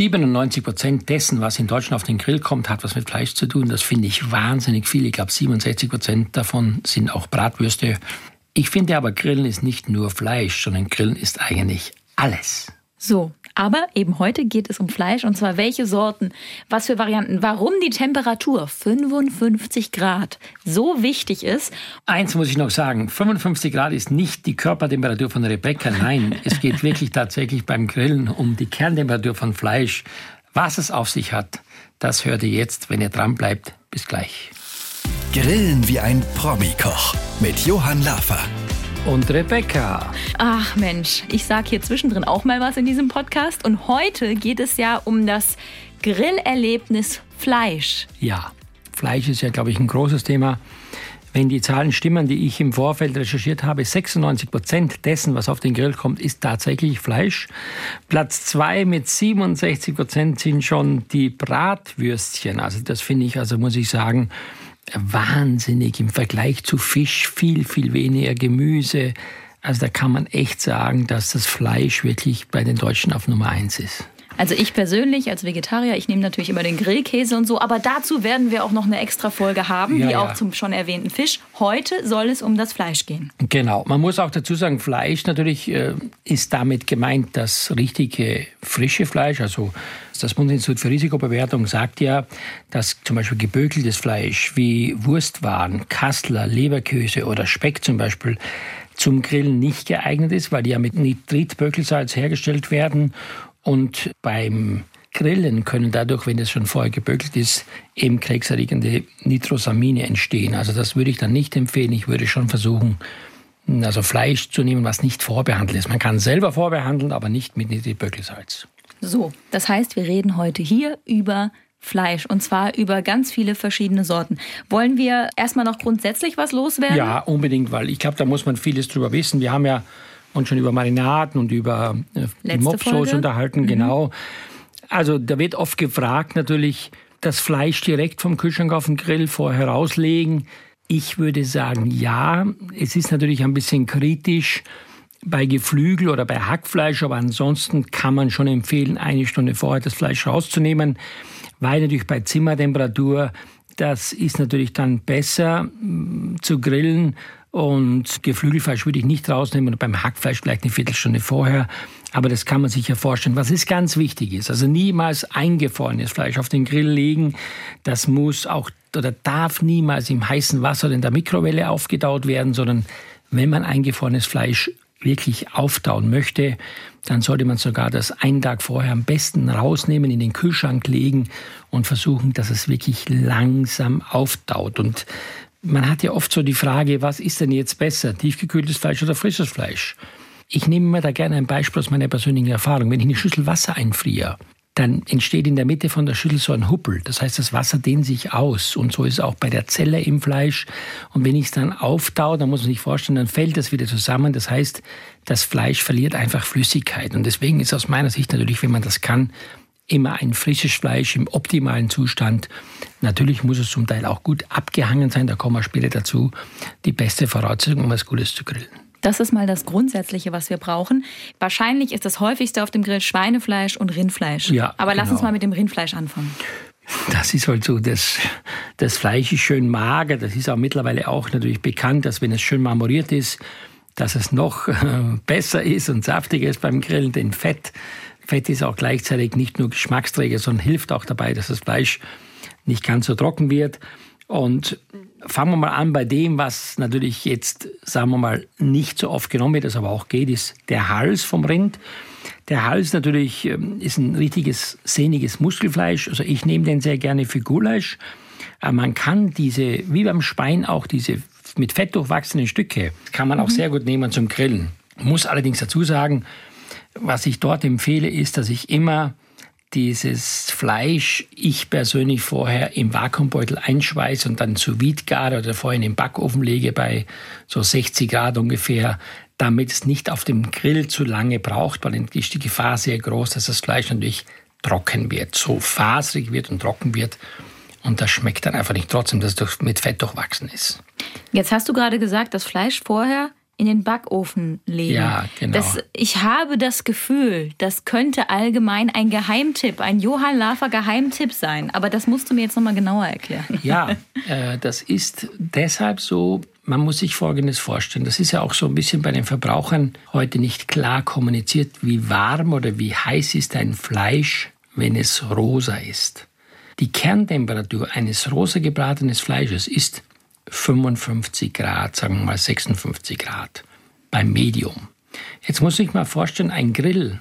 97 Prozent dessen, was in Deutschland auf den Grill kommt, hat was mit Fleisch zu tun. Das finde ich wahnsinnig viel. Ich glaube, 67 Prozent davon sind auch Bratwürste. Ich finde aber, Grillen ist nicht nur Fleisch, sondern Grillen ist eigentlich alles. So, aber eben heute geht es um Fleisch und zwar welche Sorten, was für Varianten, warum die Temperatur 55 Grad so wichtig ist. Eins muss ich noch sagen, 55 Grad ist nicht die Körpertemperatur von Rebecca, nein, es geht wirklich tatsächlich beim Grillen um die Kerntemperatur von Fleisch. Was es auf sich hat, das hört ihr jetzt, wenn ihr dran bleibt. Bis gleich. Grillen wie ein Promi-Koch mit Johann Lafer und Rebecca. Ach Mensch, ich sag hier zwischendrin auch mal was in diesem Podcast. Und heute geht es ja um das Grillerlebnis Fleisch. Ja, Fleisch ist ja, glaube ich, ein großes Thema. Wenn die Zahlen stimmen, die ich im Vorfeld recherchiert habe, 96 Prozent dessen, was auf den Grill kommt, ist tatsächlich Fleisch. Platz zwei mit 67 Prozent sind schon die Bratwürstchen. Also das finde ich, also muss ich sagen, wahnsinnig im Vergleich zu Fisch, viel, viel weniger Gemüse. Also da kann man echt sagen, dass das Fleisch wirklich bei den Deutschen auf Nummer eins ist. Also ich persönlich als Vegetarier, ich nehme natürlich immer den Grillkäse und so, aber dazu werden wir auch noch eine extra Folge haben, ja, wie ja. auch zum schon erwähnten Fisch. Heute soll es um das Fleisch gehen. Genau, man muss auch dazu sagen, Fleisch natürlich äh, ist damit gemeint das richtige frische Fleisch, also das Bundesinstitut für Risikobewertung sagt ja, dass zum Beispiel gebökeltes Fleisch wie Wurstwaren, Kassler, Leberkäse oder Speck zum Beispiel zum Grillen nicht geeignet ist, weil die ja mit Nitritbökelsalz hergestellt werden und beim Grillen können dadurch, wenn es schon vorher geböckelt ist, eben krebserregende Nitrosamine entstehen. Also das würde ich dann nicht empfehlen. Ich würde schon versuchen, also Fleisch zu nehmen, was nicht vorbehandelt ist. Man kann selber vorbehandeln, aber nicht mit Nitritböckelsalz. So, das heißt, wir reden heute hier über Fleisch und zwar über ganz viele verschiedene Sorten. Wollen wir erstmal noch grundsätzlich was loswerden? Ja, unbedingt, weil ich glaube, da muss man vieles drüber wissen. Wir haben ja uns schon über Marinaden und über äh, Mopsauce unterhalten, mhm. genau. Also da wird oft gefragt natürlich, das Fleisch direkt vom Kühlschrank auf den Grill vorher rauslegen. Ich würde sagen, ja. Es ist natürlich ein bisschen kritisch bei Geflügel oder bei Hackfleisch, aber ansonsten kann man schon empfehlen, eine Stunde vorher das Fleisch rauszunehmen, weil natürlich bei Zimmertemperatur, das ist natürlich dann besser mm, zu grillen und Geflügelfleisch würde ich nicht rausnehmen und beim Hackfleisch vielleicht eine Viertelstunde vorher. Aber das kann man sich ja vorstellen. Was ist ganz wichtig ist, also niemals eingefrorenes Fleisch auf den Grill legen. Das muss auch oder darf niemals im heißen Wasser oder in der Mikrowelle aufgetaut werden, sondern wenn man eingefrorenes Fleisch wirklich auftauen möchte, dann sollte man sogar das einen Tag vorher am besten rausnehmen, in den Kühlschrank legen und versuchen, dass es wirklich langsam auftaut. Und man hat ja oft so die Frage, was ist denn jetzt besser, tiefgekühltes Fleisch oder frisches Fleisch? Ich nehme mir da gerne ein Beispiel aus meiner persönlichen Erfahrung. Wenn ich eine Schüssel Wasser einfriere, dann entsteht in der Mitte von der Schüssel so ein Huppel. Das heißt, das Wasser dehnt sich aus. Und so ist es auch bei der Zelle im Fleisch. Und wenn ich es dann auftaue, dann muss man sich vorstellen, dann fällt das wieder zusammen. Das heißt, das Fleisch verliert einfach Flüssigkeit. Und deswegen ist aus meiner Sicht natürlich, wenn man das kann, immer ein frisches Fleisch im optimalen Zustand. Natürlich muss es zum Teil auch gut abgehangen sein, da kommen wir später dazu. Die beste Voraussetzung, um was Gutes zu grillen. Das ist mal das Grundsätzliche, was wir brauchen. Wahrscheinlich ist das häufigste auf dem Grill Schweinefleisch und Rindfleisch. Ja, Aber genau. lass uns genau. mal mit dem Rindfleisch anfangen. Das ist halt so, das, das Fleisch ist schön mager. Das ist auch mittlerweile auch natürlich bekannt, dass wenn es schön marmoriert ist, dass es noch äh, besser ist und saftiger ist beim Grillen. Denn Fett, Fett ist auch gleichzeitig nicht nur Geschmacksträger, sondern hilft auch dabei, dass das Fleisch nicht ganz so trocken wird. Und fangen wir mal an bei dem, was natürlich jetzt, sagen wir mal, nicht so oft genommen wird, das aber auch geht, ist der Hals vom Rind. Der Hals natürlich ähm, ist ein richtiges sehniges Muskelfleisch. Also ich nehme den sehr gerne für Gulasch. Aber man kann diese, wie beim Schwein auch diese mit Fett durchwachsenen Stücke, kann man auch mhm. sehr gut nehmen zum Grillen. Muss allerdings dazu sagen, was ich dort empfehle, ist, dass ich immer dieses Fleisch ich persönlich vorher im Vakuumbeutel einschweiße und dann zu vide gare oder vorher in den Backofen lege bei so 60 Grad ungefähr, damit es nicht auf dem Grill zu lange braucht, weil dann ist die Gefahr sehr groß, dass das Fleisch natürlich trocken wird, so faserig wird und trocken wird. Und das schmeckt dann einfach nicht trotzdem, dass es mit Fett durchwachsen ist. Jetzt hast du gerade gesagt, das Fleisch vorher in den Backofen legen. Ja, genau. Das, ich habe das Gefühl, das könnte allgemein ein Geheimtipp, ein Johann Lafer Geheimtipp sein. Aber das musst du mir jetzt nochmal genauer erklären. Ja, äh, das ist deshalb so, man muss sich Folgendes vorstellen. Das ist ja auch so ein bisschen bei den Verbrauchern heute nicht klar kommuniziert, wie warm oder wie heiß ist ein Fleisch, wenn es rosa ist. Die Kerntemperatur eines rosa gebratenen Fleisches ist 55 Grad, sagen wir mal 56 Grad beim Medium. Jetzt muss ich mal vorstellen, ein Grill,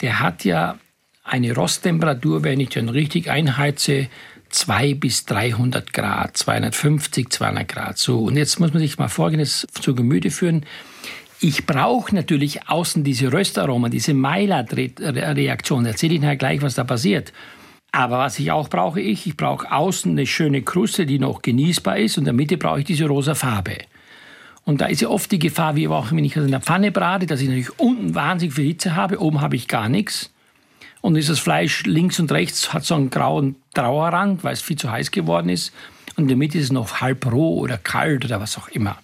der hat ja eine Rosttemperatur, wenn ich den richtig einheize, 200 bis 300 Grad, 250, 200 Grad. So, und jetzt muss man sich mal Folgendes zu Gemüte führen. Ich brauche natürlich außen diese Röstaromen, diese Maillard-Reaktion. Erzähle ich nachher gleich, was da passiert. Aber was ich auch brauche, ich, ich brauche außen eine schöne Kruste, die noch genießbar ist und in der Mitte brauche ich diese rosa Farbe. Und da ist ja oft die Gefahr, wie auch wenn ich in der Pfanne brate, dass ich natürlich unten wahnsinnig viel Hitze habe, oben habe ich gar nichts. Und ist das Fleisch links und rechts hat so einen grauen Trauerrand, weil es viel zu heiß geworden ist. Und in der Mitte ist es noch halb roh oder kalt oder was auch immer.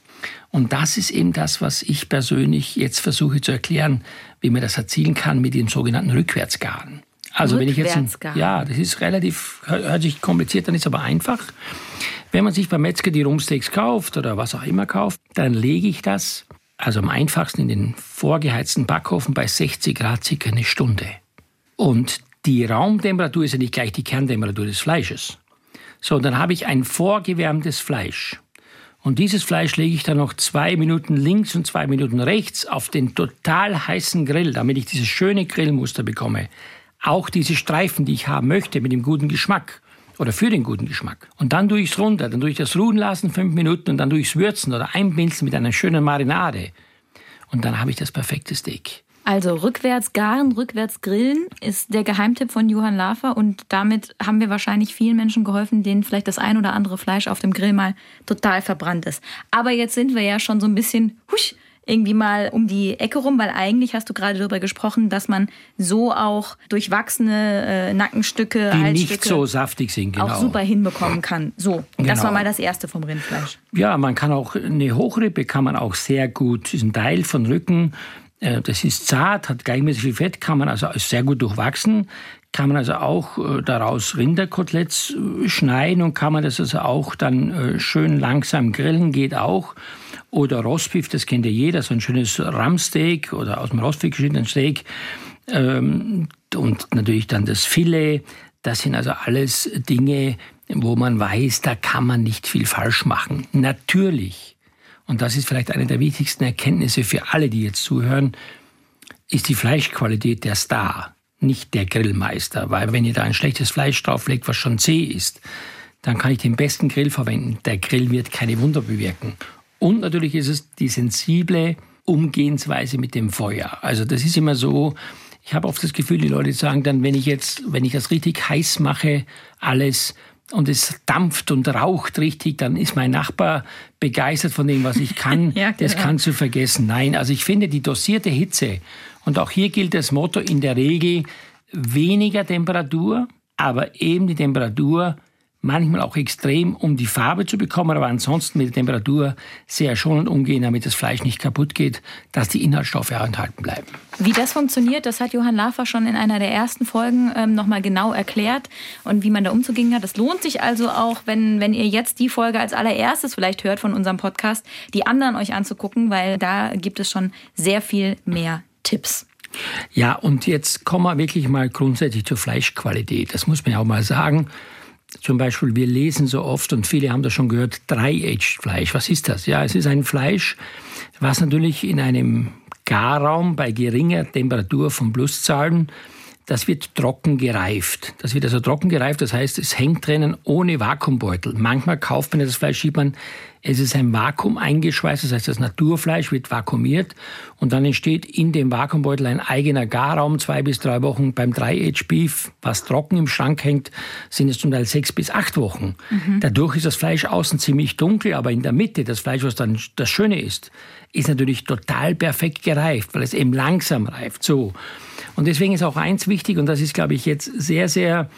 Und das ist eben das, was ich persönlich jetzt versuche zu erklären, wie man das erzielen kann mit dem sogenannten Rückwärtsgaren. Also wenn ich jetzt ja, das ist relativ hört sich kompliziert, dann ist aber einfach. Wenn man sich beim Metzger die Rumsteaks kauft oder was auch immer kauft, dann lege ich das also am einfachsten in den vorgeheizten Backofen bei 60 Grad circa eine Stunde. Und die Raumtemperatur ist ja nicht gleich die Kerntemperatur des Fleisches. So, dann habe ich ein vorgewärmtes Fleisch. Und dieses Fleisch lege ich dann noch zwei Minuten links und zwei Minuten rechts auf den total heißen Grill, damit ich dieses schöne Grillmuster bekomme auch diese Streifen, die ich haben möchte, mit dem guten Geschmack oder für den guten Geschmack. Und dann tue ich es runter, dann tue ich das ruhen lassen, fünf Minuten und dann tue ich es würzen oder einpinseln mit einer schönen Marinade. Und dann habe ich das perfekte Steak. Also rückwärts garen, rückwärts grillen ist der Geheimtipp von Johann Lafer und damit haben wir wahrscheinlich vielen Menschen geholfen, denen vielleicht das ein oder andere Fleisch auf dem Grill mal total verbrannt ist. Aber jetzt sind wir ja schon so ein bisschen husch, irgendwie mal um die Ecke rum, weil eigentlich hast du gerade darüber gesprochen, dass man so auch durchwachsene äh, Nackenstücke, die nicht so saftig sind, genau. auch super hinbekommen kann. So, genau. das war mal das erste vom Rindfleisch. Ja, man kann auch eine Hochrippe kann man auch sehr gut, ist ein Teil von Rücken. Äh, das ist zart, hat gleichmäßig viel Fett, kann man also sehr gut durchwachsen kann man also auch äh, daraus Rinderkoteletts äh, schneiden und kann man das also auch dann äh, schön langsam grillen, geht auch. Oder Rostbeef, das kennt ja jeder, so ein schönes Rammsteak oder aus dem Rostbeef geschnittenes Steak. Ähm, und natürlich dann das Filet. Das sind also alles Dinge, wo man weiß, da kann man nicht viel falsch machen. Natürlich, und das ist vielleicht eine der wichtigsten Erkenntnisse für alle, die jetzt zuhören, ist die Fleischqualität der Star nicht der Grillmeister, weil wenn ihr da ein schlechtes Fleisch drauflegt, was schon zäh ist, dann kann ich den besten Grill verwenden. Der Grill wird keine Wunder bewirken. Und natürlich ist es die sensible Umgehensweise mit dem Feuer. Also das ist immer so, ich habe oft das Gefühl, die Leute sagen dann, wenn ich jetzt, wenn ich das richtig heiß mache, alles und es dampft und raucht richtig, dann ist mein Nachbar begeistert von dem, was ich kann. ja, genau. Das kannst du vergessen. Nein, also ich finde die dosierte Hitze und auch hier gilt das Motto in der Regel weniger Temperatur, aber eben die Temperatur manchmal auch extrem, um die Farbe zu bekommen, aber ansonsten mit der Temperatur sehr schonend umgehen, damit das Fleisch nicht kaputt geht, dass die Inhaltsstoffe enthalten bleiben. Wie das funktioniert, das hat Johann Lafer schon in einer der ersten Folgen ähm, nochmal genau erklärt und wie man da umzugehen hat. Das lohnt sich also auch, wenn, wenn ihr jetzt die Folge als allererstes vielleicht hört von unserem Podcast, die anderen euch anzugucken, weil da gibt es schon sehr viel mehr Tipps. Ja, und jetzt kommen wir wirklich mal grundsätzlich zur Fleischqualität. Das muss man ja auch mal sagen. Zum Beispiel, wir lesen so oft, und viele haben das schon gehört, Dry-Aged Fleisch. Was ist das? Ja, es ist ein Fleisch, was natürlich in einem Garraum bei geringer Temperatur von Pluszahlen das wird trocken gereift. Das wird also trocken gereift, das heißt, es hängt drinnen ohne Vakuumbeutel. Manchmal kauft man das Fleisch, sieht man, es ist ein Vakuum eingeschweißt, das heißt, das Naturfleisch wird vakuumiert und dann entsteht in dem Vakuumbeutel ein eigener Garraum, zwei bis drei Wochen. Beim 3H Beef, was trocken im Schrank hängt, sind es zum Teil sechs bis acht Wochen. Mhm. Dadurch ist das Fleisch außen ziemlich dunkel, aber in der Mitte, das Fleisch, was dann das Schöne ist, ist natürlich total perfekt gereift, weil es eben langsam reift. So. Und deswegen ist auch eins wichtig, und das ist, glaube ich, jetzt sehr, sehr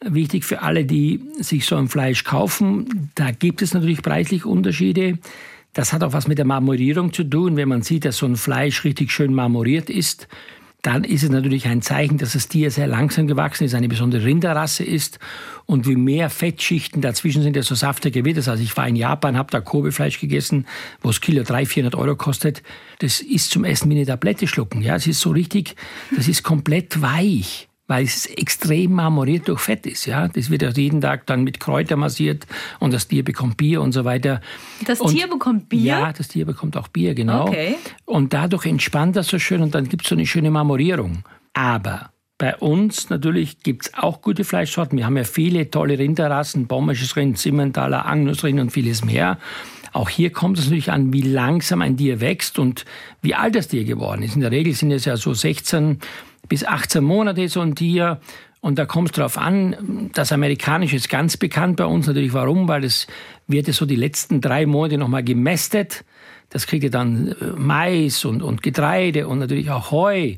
wichtig für alle, die sich so ein Fleisch kaufen. Da gibt es natürlich preislich Unterschiede. Das hat auch was mit der Marmorierung zu tun. Wenn man sieht, dass so ein Fleisch richtig schön marmoriert ist, dann ist es natürlich ein Zeichen, dass das Tier sehr langsam gewachsen ist, eine besondere Rinderrasse ist. Und wie mehr Fettschichten dazwischen sind, desto saftiger wird es. Also ich war in Japan, habe da Kobe-Fleisch gegessen, wo es Kilo 300, 400 Euro kostet. Das ist zum Essen wie eine Tablette schlucken. Ja, es ist so richtig, das ist komplett weich weil es extrem marmoriert durch Fett ist. Ja? Das wird ja jeden Tag dann mit Kräuter massiert und das Tier bekommt Bier und so weiter. Das und, Tier bekommt Bier? Ja, das Tier bekommt auch Bier, genau. Okay. Und dadurch entspannt das so schön und dann gibt es so eine schöne Marmorierung. Aber bei uns natürlich gibt es auch gute Fleischsorten. Wir haben ja viele tolle Rinderrassen, Bommersches Rind, Simmentaler, Agnusrind und vieles mehr. Auch hier kommt es natürlich an, wie langsam ein Tier wächst und wie alt das Tier geworden ist. In der Regel sind es ja so 16 bis 18 Monate so ein Tier. Und da kommt es darauf an, das Amerikanische ist ganz bekannt bei uns natürlich. Warum? Weil es wird so die letzten drei Monate nochmal gemästet. Das kriegt ihr dann äh, Mais und, und Getreide und natürlich auch Heu.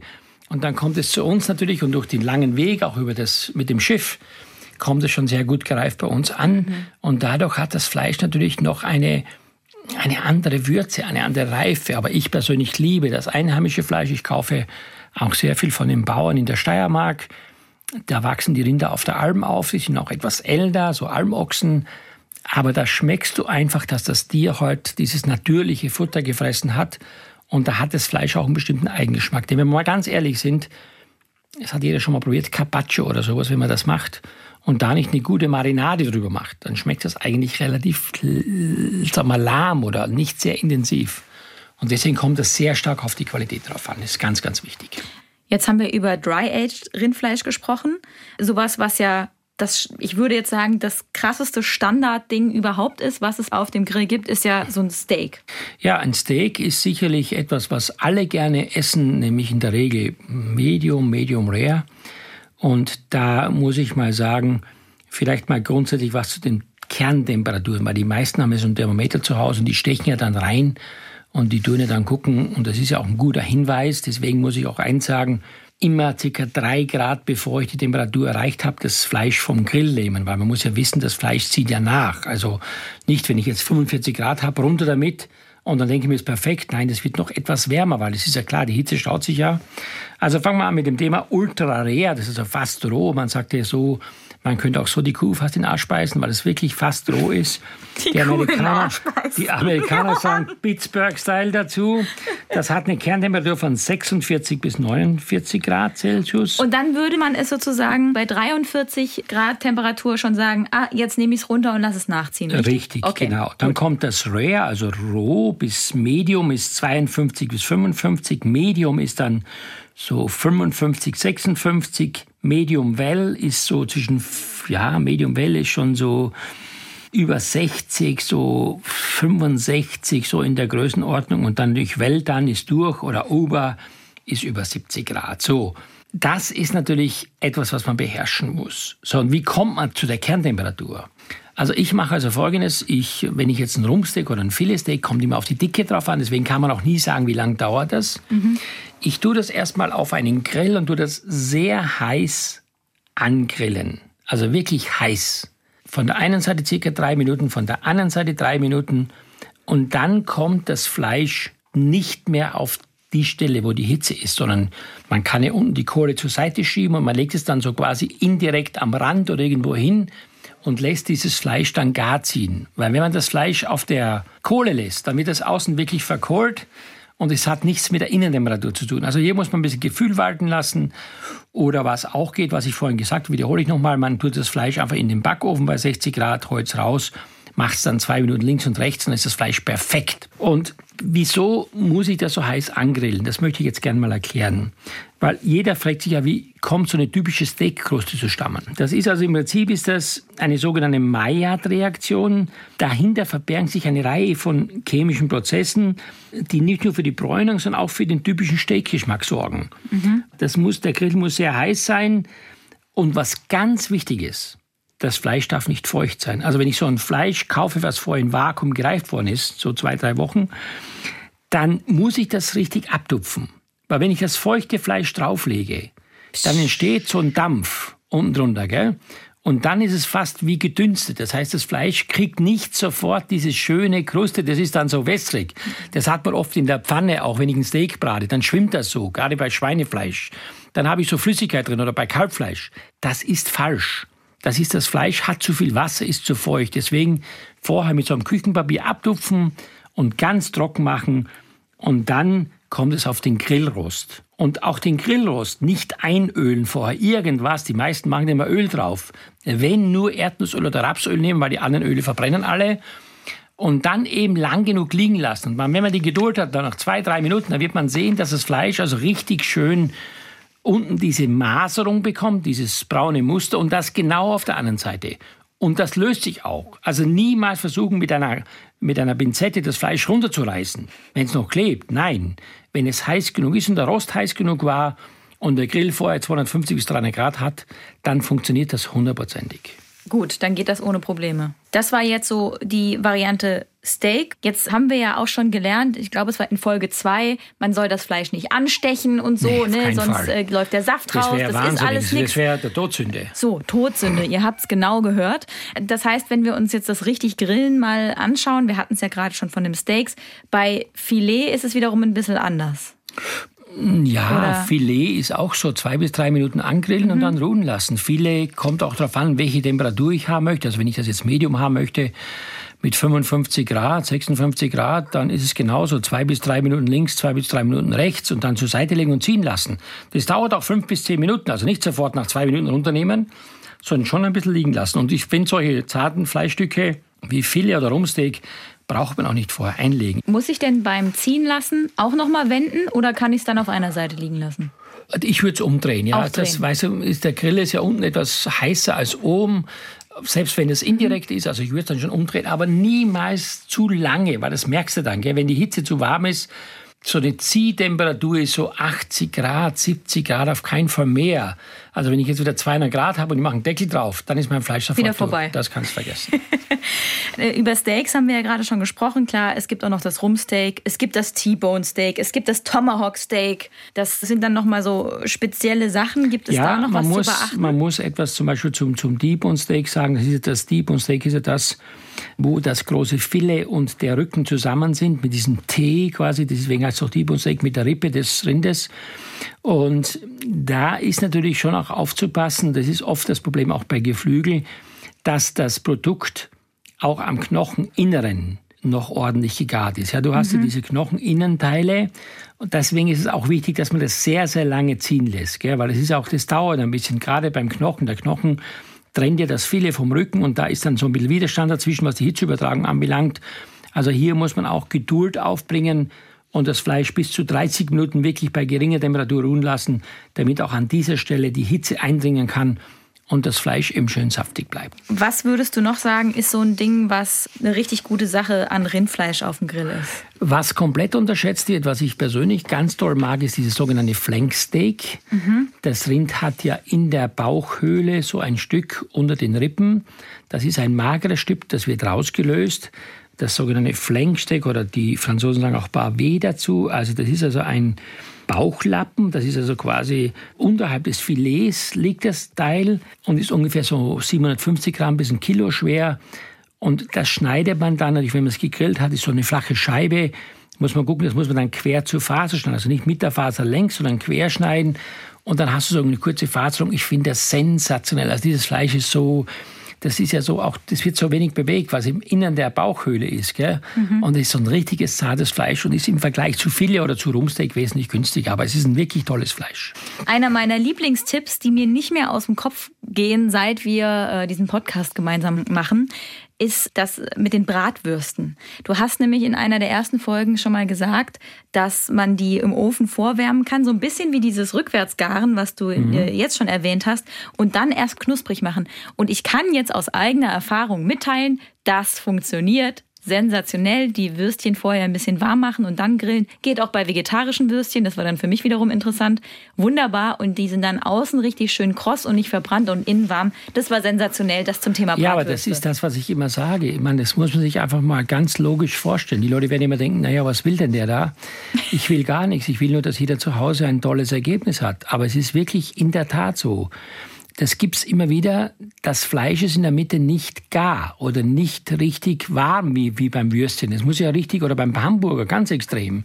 Und dann kommt es zu uns natürlich und durch den langen Weg, auch über das mit dem Schiff, kommt es schon sehr gut gereift bei uns an. Mhm. Und dadurch hat das Fleisch natürlich noch eine, eine andere Würze, eine andere Reife. Aber ich persönlich liebe das einheimische Fleisch. Ich kaufe auch sehr viel von den Bauern in der Steiermark. Da wachsen die Rinder auf der Alm auf, die sind auch etwas älter, so Almochsen. Aber da schmeckst du einfach, dass das Tier heute dieses natürliche Futter gefressen hat. Und da hat das Fleisch auch einen bestimmten Eigengeschmack. Denn wenn wir mal ganz ehrlich sind, es hat jeder schon mal probiert, Carpaccio oder sowas, wenn man das macht und da nicht eine gute Marinade drüber macht, dann schmeckt das eigentlich relativ, sag mal, lahm oder nicht sehr intensiv. Und deswegen kommt es sehr stark auf die Qualität drauf an. Das ist ganz, ganz wichtig. Jetzt haben wir über Dry-Aged Rindfleisch gesprochen. Sowas, was ja das, ich würde jetzt sagen, das krasseste Standardding überhaupt ist, was es auf dem Grill gibt, ist ja so ein Steak. Ja, ein Steak ist sicherlich etwas, was alle gerne essen, nämlich in der Regel Medium, Medium Rare. Und da muss ich mal sagen, vielleicht mal grundsätzlich was zu den Kerntemperaturen, weil die meisten haben ja so ein Thermometer zu Hause und die stechen ja dann rein und die Töne dann gucken. Und das ist ja auch ein guter Hinweis. Deswegen muss ich auch eins sagen, immer ca. drei Grad, bevor ich die Temperatur erreicht habe, das Fleisch vom Grill nehmen, weil man muss ja wissen, das Fleisch zieht ja nach. Also nicht, wenn ich jetzt 45 Grad habe, runter damit und dann denke ich mir, ist perfekt. Nein, das wird noch etwas wärmer, weil es ist ja klar, die Hitze staut sich ja. Also fangen wir an mit dem Thema Ultra Rare, das ist also fast roh. Man sagt ja so, man könnte auch so die Kuh fast in den Arsch speisen, weil es wirklich fast roh ist. Die, die Amerikaner, die Amerikaner sagen Pittsburgh-Style dazu. Das hat eine Kerntemperatur von 46 bis 49 Grad Celsius. Und dann würde man es sozusagen bei 43 Grad Temperatur schon sagen, ah, jetzt nehme ich es runter und lasse es nachziehen. Richtig, richtig okay. genau. Dann Gut. kommt das Rare, also roh bis Medium ist 52 bis 55. Medium ist dann so 55, 56. Medium Well ist so zwischen, ja, Medium Well ist schon so über 60, so 65, so in der Größenordnung. Und dann durch Well dann ist durch oder Ober ist über 70 Grad. So. Das ist natürlich etwas, was man beherrschen muss. So, und wie kommt man zu der Kerntemperatur? Also ich mache also folgendes, ich, wenn ich jetzt ein Rumpsteak oder ein Filetsteak, kommt immer auf die Dicke drauf an, deswegen kann man auch nie sagen, wie lange dauert das. Mhm. Ich tue das erstmal auf einen Grill und tue das sehr heiß angrillen. Also wirklich heiß. Von der einen Seite circa drei Minuten, von der anderen Seite drei Minuten. Und dann kommt das Fleisch nicht mehr auf die Stelle, wo die Hitze ist, sondern man kann ja unten die Kohle zur Seite schieben und man legt es dann so quasi indirekt am Rand oder irgendwo hin und lässt dieses Fleisch dann gar ziehen. Weil wenn man das Fleisch auf der Kohle lässt, dann wird das außen wirklich verkohlt und es hat nichts mit der Innentemperatur zu tun. Also hier muss man ein bisschen Gefühl walten lassen. Oder was auch geht, was ich vorhin gesagt habe, wiederhole ich nochmal, man tut das Fleisch einfach in den Backofen bei 60 Grad, Holz raus, macht es dann zwei Minuten links und rechts, dann ist das Fleisch perfekt. Und wieso muss ich das so heiß angrillen? Das möchte ich jetzt gerne mal erklären. Weil jeder fragt sich ja, wie kommt so eine typische Steakkruste zustande? Das ist also im Prinzip ist das eine sogenannte Maillard-Reaktion. Dahinter verbergen sich eine Reihe von chemischen Prozessen, die nicht nur für die Bräunung, sondern auch für den typischen Steakgeschmack sorgen. Mhm. Das muss, der Grill muss sehr heiß sein. Und was ganz wichtig ist, das Fleisch darf nicht feucht sein. Also wenn ich so ein Fleisch kaufe, was vorhin in Vakuum gereift worden ist, so zwei, drei Wochen, dann muss ich das richtig abtupfen. Weil wenn ich das feuchte Fleisch drauflege, dann entsteht so ein Dampf unten drunter, gell? Und dann ist es fast wie gedünstet. Das heißt, das Fleisch kriegt nicht sofort diese schöne Kruste. Das ist dann so wässrig. Das hat man oft in der Pfanne, auch wenn ich ein Steak brate. Dann schwimmt das so, gerade bei Schweinefleisch. Dann habe ich so Flüssigkeit drin oder bei Kalbfleisch. Das ist falsch. Das ist, das Fleisch hat zu viel Wasser, ist zu feucht. Deswegen vorher mit so einem Küchenpapier abtupfen und ganz trocken machen und dann kommt es auf den Grillrost. Und auch den Grillrost nicht einölen vorher, irgendwas. Die meisten machen immer Öl drauf. Wenn nur Erdnussöl oder Rapsöl nehmen, weil die anderen Öle verbrennen alle. Und dann eben lang genug liegen lassen. Und wenn man die Geduld hat, dann nach zwei, drei Minuten, dann wird man sehen, dass das Fleisch also richtig schön unten diese Maserung bekommt, dieses braune Muster und das genau auf der anderen Seite. Und das löst sich auch. Also niemals versuchen, mit einer, mit einer Pinzette das Fleisch runterzureißen, wenn es noch klebt. Nein, wenn es heiß genug ist und der Rost heiß genug war und der Grill vorher 250 bis 300 Grad hat, dann funktioniert das hundertprozentig. Gut, dann geht das ohne Probleme. Das war jetzt so die Variante Steak. Jetzt haben wir ja auch schon gelernt, ich glaube, es war in Folge 2, man soll das Fleisch nicht anstechen und so, nee, ne? sonst äh, läuft der Saft das raus. Das ist alles nichts. Das wäre der Todsünde. So, Todsünde, ihr habt es genau gehört. Das heißt, wenn wir uns jetzt das richtig Grillen mal anschauen, wir hatten es ja gerade schon von dem Steaks, bei Filet ist es wiederum ein bisschen anders. Ja, Oder? Filet ist auch so zwei bis drei Minuten angrillen mhm. und dann ruhen lassen. Filet kommt auch darauf an, welche Temperatur ich haben möchte. Also wenn ich das jetzt Medium haben möchte, mit 55 Grad, 56 Grad, dann ist es genauso. Zwei bis drei Minuten links, zwei bis drei Minuten rechts und dann zur Seite legen und ziehen lassen. Das dauert auch fünf bis zehn Minuten. Also nicht sofort nach zwei Minuten runternehmen, sondern schon ein bisschen liegen lassen. Und ich finde solche zarten Fleischstücke wie Filet oder Rumsteak braucht man auch nicht vorher einlegen. Muss ich denn beim Ziehen lassen auch noch mal wenden oder kann ich es dann auf einer Seite liegen lassen? Ich würde es umdrehen. Ja, das, weißt du, ist, der Grill ist ja unten etwas heißer als oben. Selbst wenn es indirekt ist, also ich würde es dann schon umdrehen, aber niemals zu lange, weil das merkst du dann, gell? wenn die Hitze zu warm ist, so eine Ziehtemperatur ist so 80 Grad, 70 Grad, auf keinen Fall mehr. Also wenn ich jetzt wieder 200 Grad habe und ich mache einen Deckel drauf, dann ist mein Fleisch sofort wieder vorbei. Durch. Das kannst du vergessen. Über Steaks haben wir ja gerade schon gesprochen. Klar, es gibt auch noch das Rumsteak, es gibt das T-Bone Steak, es gibt das Tomahawk Steak. Das sind dann nochmal so spezielle Sachen. Gibt es ja, da noch was muss, zu beachten? Man muss etwas zum Beispiel zum, zum T-Bone Steak sagen. Das, ist das T-Bone Steak ist ja das, wo das große Filet und der Rücken zusammen sind, mit diesem T quasi. Deswegen heißt es auch T-Bone Steak mit der Rippe des Rindes. Und da ist natürlich schon auch aufzupassen, das ist oft das Problem auch bei Geflügel, dass das Produkt auch am Knocheninneren noch ordentlich gegart ist. Ja, du hast mhm. ja diese Knocheninnenteile und deswegen ist es auch wichtig, dass man das sehr, sehr lange ziehen lässt, gell? weil es ist auch, das dauert ein bisschen, gerade beim Knochen. Der Knochen trennt ja das Filet vom Rücken und da ist dann so ein bisschen Widerstand dazwischen, was die Hitzeübertragung anbelangt. Also hier muss man auch Geduld aufbringen, und das Fleisch bis zu 30 Minuten wirklich bei geringer Temperatur ruhen lassen, damit auch an dieser Stelle die Hitze eindringen kann und das Fleisch eben schön saftig bleibt. Was würdest du noch sagen, ist so ein Ding, was eine richtig gute Sache an Rindfleisch auf dem Grill ist? Was komplett unterschätzt wird, was ich persönlich ganz toll mag, ist dieses sogenannte Flanksteak. Mhm. Das Rind hat ja in der Bauchhöhle so ein Stück unter den Rippen. Das ist ein mageres Stück, das wird rausgelöst das sogenannte Flanksteak oder die Franzosen sagen auch Bavé dazu. Also das ist also ein Bauchlappen, das ist also quasi unterhalb des Filets liegt das Teil und ist ungefähr so 750 Gramm bis ein Kilo schwer. Und das schneidet man dann, natürlich, wenn man es gegrillt hat, ist so eine flache Scheibe. Muss man gucken, das muss man dann quer zur Faser schneiden. Also nicht mit der Faser längs, sondern quer schneiden. Und dann hast du so eine kurze Faserung. Ich finde das sensationell. Also dieses Fleisch ist so, das ist ja so auch, das wird so wenig bewegt, was im Innern der Bauchhöhle ist. Gell? Mhm. Und es ist so ein richtiges zartes Fleisch und ist im Vergleich zu Filet oder zu Rumsteak wesentlich günstiger. Aber es ist ein wirklich tolles Fleisch. Einer meiner Lieblingstipps, die mir nicht mehr aus dem Kopf gehen, seit wir äh, diesen Podcast gemeinsam machen, ist das mit den Bratwürsten. Du hast nämlich in einer der ersten Folgen schon mal gesagt, dass man die im Ofen vorwärmen kann, so ein bisschen wie dieses Rückwärtsgaren, was du mhm. Äh, jetzt schon erwähnt hast, und dann erst knusprig machen. Und ich kann jetzt aus eigener Erfahrung mitteilen, das funktioniert sensationell. Die Würstchen vorher ein bisschen warm machen und dann grillen. Geht auch bei vegetarischen Würstchen. Das war dann für mich wiederum interessant. Wunderbar. Und die sind dann außen richtig schön kross und nicht verbrannt und innen warm. Das war sensationell. Das zum Thema Bratwürste. Ja, aber das ist das, was ich immer sage. Ich meine, das muss man sich einfach mal ganz logisch vorstellen. Die Leute werden immer denken, naja, was will denn der da? Ich will gar nichts. Ich will nur, dass jeder zu Hause ein tolles Ergebnis hat. Aber es ist wirklich in der Tat so. Das gibt es immer wieder, das Fleisch ist in der Mitte nicht gar oder nicht richtig warm wie, wie beim Würstchen. Es muss ja richtig, oder beim Hamburger ganz extrem.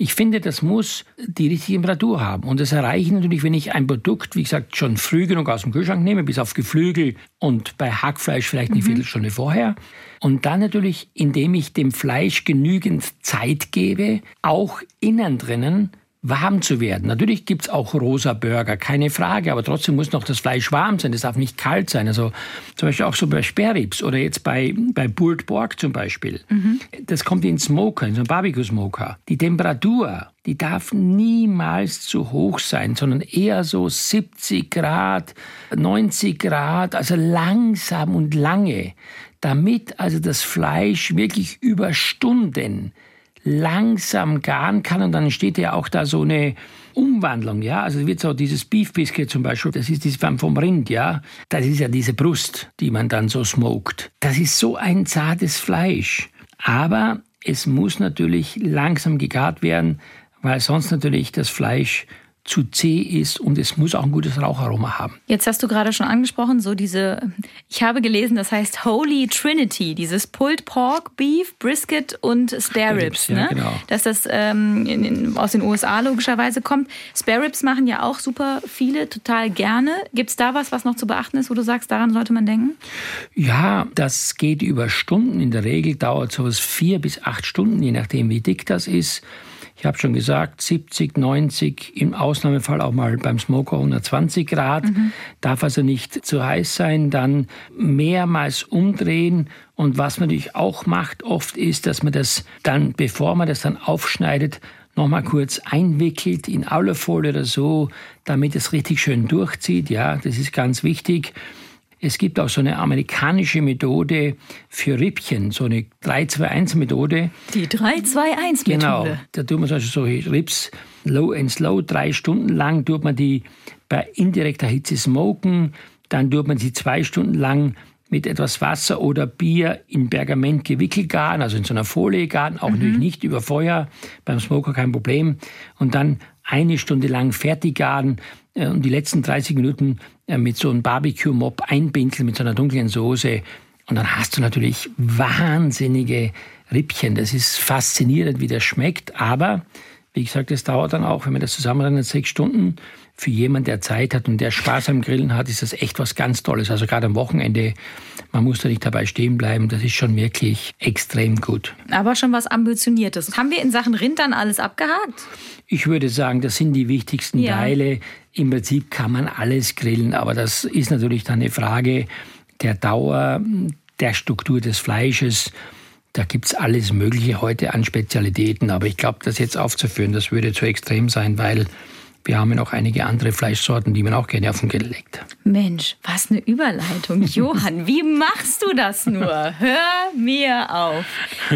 Ich finde, das muss die richtige Temperatur haben. Und das erreiche ich natürlich, wenn ich ein Produkt, wie gesagt, schon früh genug aus dem Kühlschrank nehme, bis auf Geflügel und bei Hackfleisch vielleicht eine mhm. Viertelstunde vorher. Und dann natürlich, indem ich dem Fleisch genügend Zeit gebe, auch innen drinnen warm zu werden. Natürlich gibt es auch rosa Burger, keine Frage, aber trotzdem muss noch das Fleisch warm sein, das darf nicht kalt sein. Also zum Beispiel auch so bei Sperrribs oder jetzt bei, bei Pulled Pork zum Beispiel. Mhm. Das kommt in Smoker, in so einen Barbecue-Smoker. Die Temperatur, die darf niemals zu hoch sein, sondern eher so 70 Grad, 90 Grad, also langsam und lange, damit also das Fleisch wirklich über Stunden langsam garen kann und dann entsteht ja auch da so eine Umwandlung, ja. Also wird so dieses Beef Biscuit zum Beispiel, das ist das vom Rind, ja. Das ist ja diese Brust, die man dann so smoked. Das ist so ein zartes Fleisch. Aber es muss natürlich langsam gegart werden, weil sonst natürlich das Fleisch zu zäh ist und es muss auch ein gutes Raucharoma haben. Jetzt hast du gerade schon angesprochen, so diese, ich habe gelesen, das heißt Holy Trinity, dieses Pulled Pork, Beef, Brisket und Spare Ribs. Ja, ne? genau. Dass das ähm, in, aus den USA logischerweise kommt. Spare Ribs machen ja auch super viele, total gerne. Gibt es da was, was noch zu beachten ist, wo du sagst, daran sollte man denken? Ja, das geht über Stunden. In der Regel dauert sowas vier bis acht Stunden, je nachdem, wie dick das ist. Ich habe schon gesagt, 70, 90, im Ausnahmefall auch mal beim Smoker 120 Grad. Mhm. Darf also nicht zu heiß sein. Dann mehrmals umdrehen. Und was man natürlich auch macht oft ist, dass man das dann, bevor man das dann aufschneidet, nochmal kurz einwickelt in Alufolie oder so, damit es richtig schön durchzieht. Ja, das ist ganz wichtig. Es gibt auch so eine amerikanische Methode für Rippchen, so eine 3-2-1-Methode. Die 3-2-1-Methode. Genau. Da tut man also solche Rips low and slow, drei Stunden lang tut man die bei indirekter Hitze smoken, dann tut man sie zwei Stunden lang mit etwas Wasser oder Bier in Pergament gewickelt garen, also in so einer Folie garen, auch mhm. natürlich nicht über Feuer, beim Smoker kein Problem. Und dann eine Stunde lang fertig garen und die letzten 30 Minuten äh, mit so einem Barbecue-Mob einbindeln mit so einer dunklen Soße. Und dann hast du natürlich wahnsinnige Rippchen. Das ist faszinierend, wie das schmeckt. Aber, wie gesagt, es dauert dann auch, wenn man das zusammenrennt, sechs Stunden. Für jemanden, der Zeit hat und der Spaß am Grillen hat, ist das echt was ganz Tolles. Also gerade am Wochenende, man muss da nicht dabei stehen bleiben. Das ist schon wirklich extrem gut. Aber schon was Ambitioniertes. Haben wir in Sachen Rind dann alles abgehakt? Ich würde sagen, das sind die wichtigsten ja. Teile. Im Prinzip kann man alles grillen, aber das ist natürlich dann eine Frage der Dauer, der Struktur des Fleisches. Da gibt es alles Mögliche heute an Spezialitäten, aber ich glaube, das jetzt aufzuführen, das würde zu extrem sein, weil wir haben ja noch einige andere Fleischsorten, die man auch gerne auf den Grill legt. Mensch, was eine Überleitung. Johann, wie machst du das nur? Hör mir auf.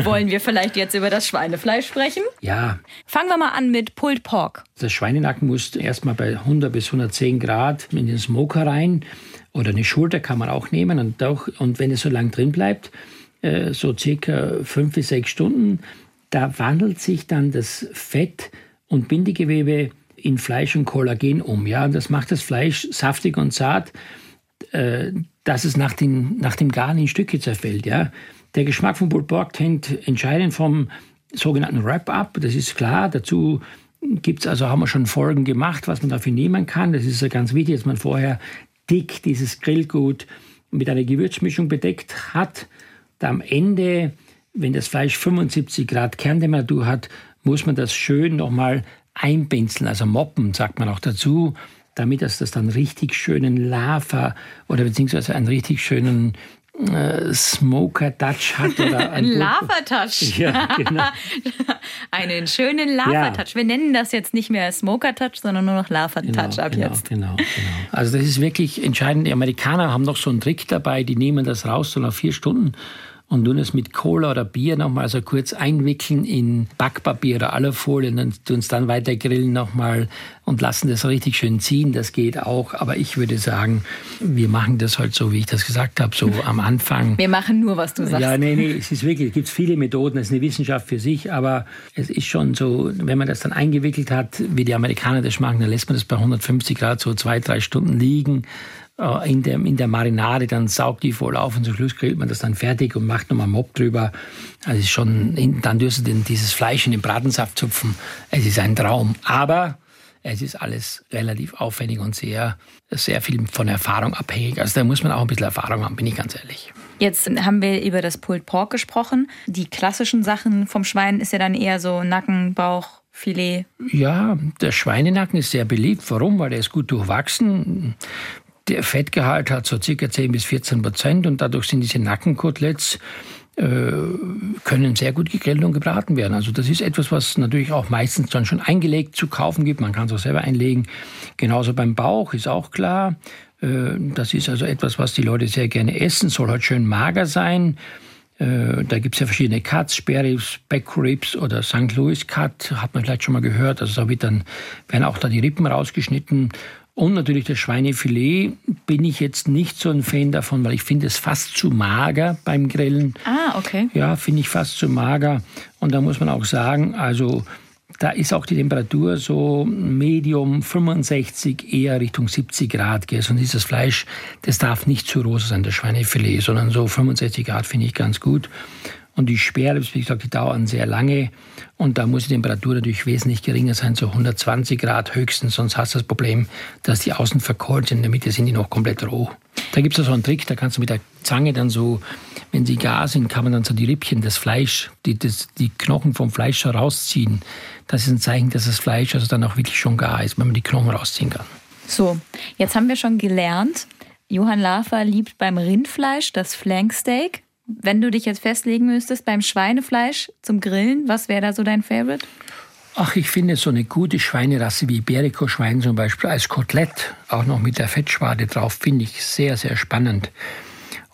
Wollen wir vielleicht jetzt über das Schweinefleisch sprechen? Ja. Fangen wir mal an mit Pulled Pork. Das Schweinenacken muss erstmal bei 100 bis 110 Grad in den Smoker rein. Oder eine Schulter kann man auch nehmen. Und, auch, und wenn es so lang drin bleibt, äh, so circa fünf bis sechs Stunden, da wandelt sich dann das Fett und Bindegewebe in Fleisch und Kollagen um. Ja? Das macht das Fleisch saftig und zart, äh, dass es nach, den, nach dem Garen in Stücke zerfällt. Ja? Der Geschmack von Pulled Pork hängt entscheidend vom sogenannten Wrap-up, das ist klar. Dazu gibt's also, haben wir schon Folgen gemacht, was man dafür nehmen kann. Das ist ja ganz wichtig, dass man vorher dick dieses Grillgut mit einer Gewürzmischung bedeckt hat. Da am Ende, wenn das Fleisch 75 Grad Kerntemperatur hat, muss man das schön nochmal einpinseln, also moppen, sagt man auch dazu, damit es das dann richtig schönen Lava oder beziehungsweise einen richtig schönen äh, Smoker-Touch hat. Oder ein Lava-Touch. Ja, genau. Einen schönen Lava-Touch. Ja. Wir nennen das jetzt nicht mehr Smoker-Touch, sondern nur noch Lava-Touch genau, ab genau, jetzt. Genau, genau. Also das ist wirklich entscheidend. Die Amerikaner haben noch so einen Trick dabei, die nehmen das raus so nach vier Stunden und tun es mit Cola oder Bier nochmal so kurz einwickeln in Backpapier oder Alufolie und dann tun es dann weiter grillen nochmal und lassen das richtig schön ziehen. Das geht auch. Aber ich würde sagen, wir machen das halt so, wie ich das gesagt habe, so am Anfang. Wir machen nur, was du sagst. Ja, nee, nee, es ist wirklich, es gibt viele Methoden, es ist eine Wissenschaft für sich, aber es ist schon so, wenn man das dann eingewickelt hat, wie die Amerikaner das machen, dann lässt man das bei 150 Grad so zwei, drei Stunden liegen in der, in der Marinade, dann saugt die voll auf und zum Schluss grillt man das dann fertig und macht nochmal Mob drüber. Also ist schon, dann dürst du dieses Fleisch in den Bratensaft zupfen. Es ist ein Traum. Aber es ist alles relativ aufwendig und sehr, sehr viel von Erfahrung abhängig. Also da muss man auch ein bisschen Erfahrung haben, bin ich ganz ehrlich. Jetzt haben wir über das Pulled Pork gesprochen. Die klassischen Sachen vom Schwein ist ja dann eher so Nacken, Bauch, Filet. Ja, der Schweinenacken ist sehr beliebt. Warum? Weil er ist gut durchwachsen. Der Fettgehalt hat so circa 10 bis 14 Prozent und dadurch sind diese Nackenkoteletts äh, können sehr gut gegrillt und gebraten werden. Also das ist etwas, was natürlich auch meistens dann schon eingelegt zu kaufen gibt. Man kann es auch selber einlegen. Genauso beim Bauch ist auch klar. Äh, das ist also etwas, was die Leute sehr gerne essen. Soll halt schön mager sein. Äh, da gibt es ja verschiedene Cuts, Sperrribs, Backribs oder St. Louis Cut, hat man vielleicht schon mal gehört. Also da wird dann, werden auch da die Rippen rausgeschnitten und natürlich das Schweinefilet bin ich jetzt nicht so ein Fan davon, weil ich finde es fast zu mager beim Grillen. Ah, okay. Ja, finde ich fast zu mager. Und da muss man auch sagen, also da ist auch die Temperatur so Medium 65, eher Richtung 70 Grad. Gell? Und dieses Fleisch, das darf nicht zu rosa sein, das Schweinefilet, sondern so 65 Grad finde ich ganz gut. Und die Sperrribs, wie gesagt, die dauern sehr lange. Und da muss die Temperatur natürlich wesentlich geringer sein, so 120 Grad höchstens. Sonst hast du das Problem, dass die außen verkohlt sind. In der Mitte sind die noch komplett roh. Da gibt es so einen Trick, da kannst du mit der Zange dann so, wenn sie gar sind, kann man dann so die Rippchen, das Fleisch, die, das, die Knochen vom Fleisch herausziehen. Das ist ein Zeichen, dass das Fleisch also dann auch wirklich schon gar ist, wenn man die Knochen rausziehen kann. So, jetzt haben wir schon gelernt, Johann Lafer liebt beim Rindfleisch das Flanksteak. Wenn du dich jetzt festlegen müsstest beim Schweinefleisch zum Grillen, was wäre da so dein Favorite? Ach, ich finde so eine gute Schweinerasse wie Iberico-Schwein zum Beispiel als Kotelett, auch noch mit der Fettschwade drauf, finde ich sehr, sehr spannend.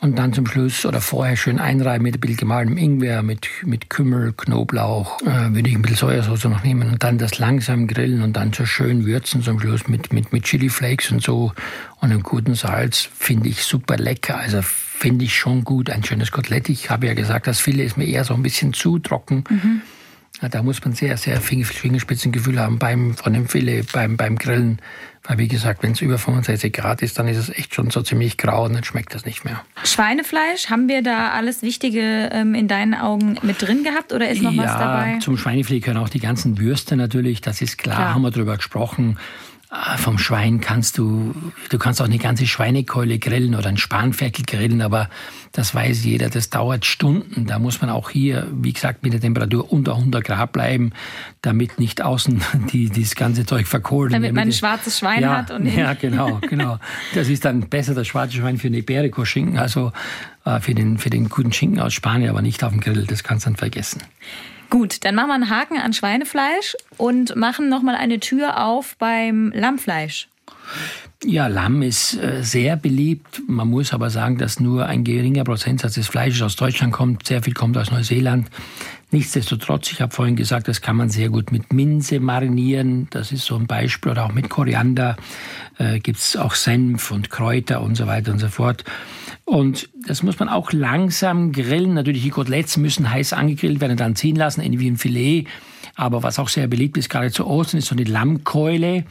Und dann zum Schluss oder vorher schön einreiben mit ein bisschen gemahlenem Ingwer, mit, mit Kümmel, Knoblauch, äh, würde ich ein bisschen Sojasauce noch nehmen und dann das langsam grillen und dann so schön würzen zum Schluss mit, mit, mit Chili Flakes und so und einem guten Salz, finde ich super lecker. Also finde ich schon gut, ein schönes Kotelett. Ich habe ja gesagt, das Filet ist mir eher so ein bisschen zu trocken. Mhm. Da muss man sehr, sehr Fingerspitzengefühl haben beim, von dem Filet, beim, beim Grillen. Weil, wie gesagt, wenn es über 65 Grad ist, dann ist es echt schon so ziemlich grau und dann schmeckt das nicht mehr. Schweinefleisch, haben wir da alles Wichtige ähm, in deinen Augen mit drin gehabt oder ist noch ja, was dabei? Zum Schweinefilet gehören auch die ganzen Würste natürlich, das ist klar, klar. haben wir drüber gesprochen. Ah, vom Schwein kannst du, du kannst auch eine ganze Schweinekeule grillen oder ein Spanferkel grillen, aber das weiß jeder, das dauert Stunden. Da muss man auch hier, wie gesagt, mit der Temperatur unter 100 Grad bleiben, damit nicht außen die, dieses ganze Zeug verkohlt. Damit man ein schwarzes Schwein ja, hat. Und ja, genau, genau. Das ist dann besser das schwarze Schwein für eine Iberico-Schinken, also äh, für, den, für den guten Schinken aus Spanien, aber nicht auf dem Grill. Das kannst du dann vergessen. Gut, dann machen wir einen Haken an Schweinefleisch und machen nochmal eine Tür auf beim Lammfleisch. Ja, Lamm ist äh, sehr beliebt. Man muss aber sagen, dass nur ein geringer Prozentsatz des Fleisches aus Deutschland kommt. Sehr viel kommt aus Neuseeland. Nichtsdestotrotz, ich habe vorhin gesagt, das kann man sehr gut mit Minze marinieren. Das ist so ein Beispiel. Oder auch mit Koriander äh, gibt es auch Senf und Kräuter und so weiter und so fort. Und das muss man auch langsam grillen. Natürlich, die Koteletts müssen heiß angegrillt werden, dann ziehen lassen, ähnlich wie ein Filet. Aber was auch sehr beliebt ist, gerade zu Ostern, ist so eine Lammkeule.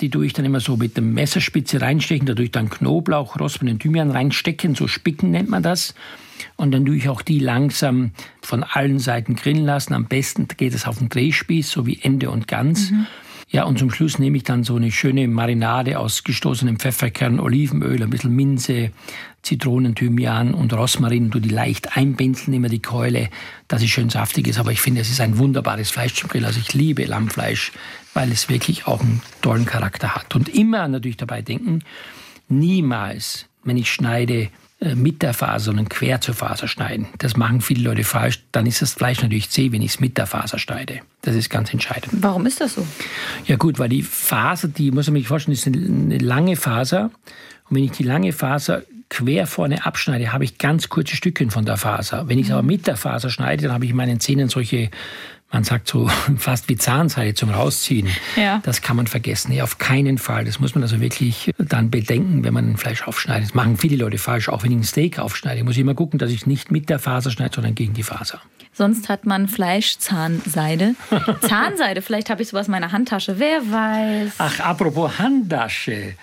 Die tue ich dann immer so mit der Messerspitze reinstechen, dadurch dann Knoblauch, Rosmarin und Thymian reinstecken, so spicken nennt man das. Und dann tue ich auch die langsam von allen Seiten grillen lassen. Am besten geht es auf den Drehspieß, so wie Ende und Gans. Mhm. Ja, und zum Schluss nehme ich dann so eine schöne Marinade aus gestoßenem Pfefferkern, Olivenöl, ein bisschen Minze, Zitronen, Thymian und Rosmarin. Du die leicht einbindeln, immer die Keule, dass es schön saftig ist. Aber ich finde, es ist ein wunderbares Fleisch zum Grill. Also ich liebe Lammfleisch, weil es wirklich auch einen tollen Charakter hat. Und immer natürlich dabei denken, niemals, wenn ich schneide, mit der Faser, sondern quer zur Faser schneiden. Das machen viele Leute falsch. Dann ist das Fleisch natürlich zäh, wenn ich es mit der Faser schneide. Das ist ganz entscheidend. Warum ist das so? Ja gut, weil die Faser, die muss man sich vorstellen, ist eine lange Faser. Und wenn ich die lange Faser quer vorne abschneide, habe ich ganz kurze Stückchen von der Faser. Wenn ich es aber mit der Faser schneide, dann habe ich in meinen Zähnen solche man sagt so fast wie Zahnseide zum Rausziehen. Ja. Das kann man vergessen. Nee, auf keinen Fall. Das muss man also wirklich dann bedenken, wenn man ein Fleisch aufschneidet. Das machen viele Leute falsch. Auch wenn ich ein Steak aufschneide, muss ich immer gucken, dass ich nicht mit der Faser schneide, sondern gegen die Faser. Sonst hat man Fleischzahnseide. Zahnseide, vielleicht habe ich sowas in meiner Handtasche. Wer weiß. Ach, apropos Handtasche.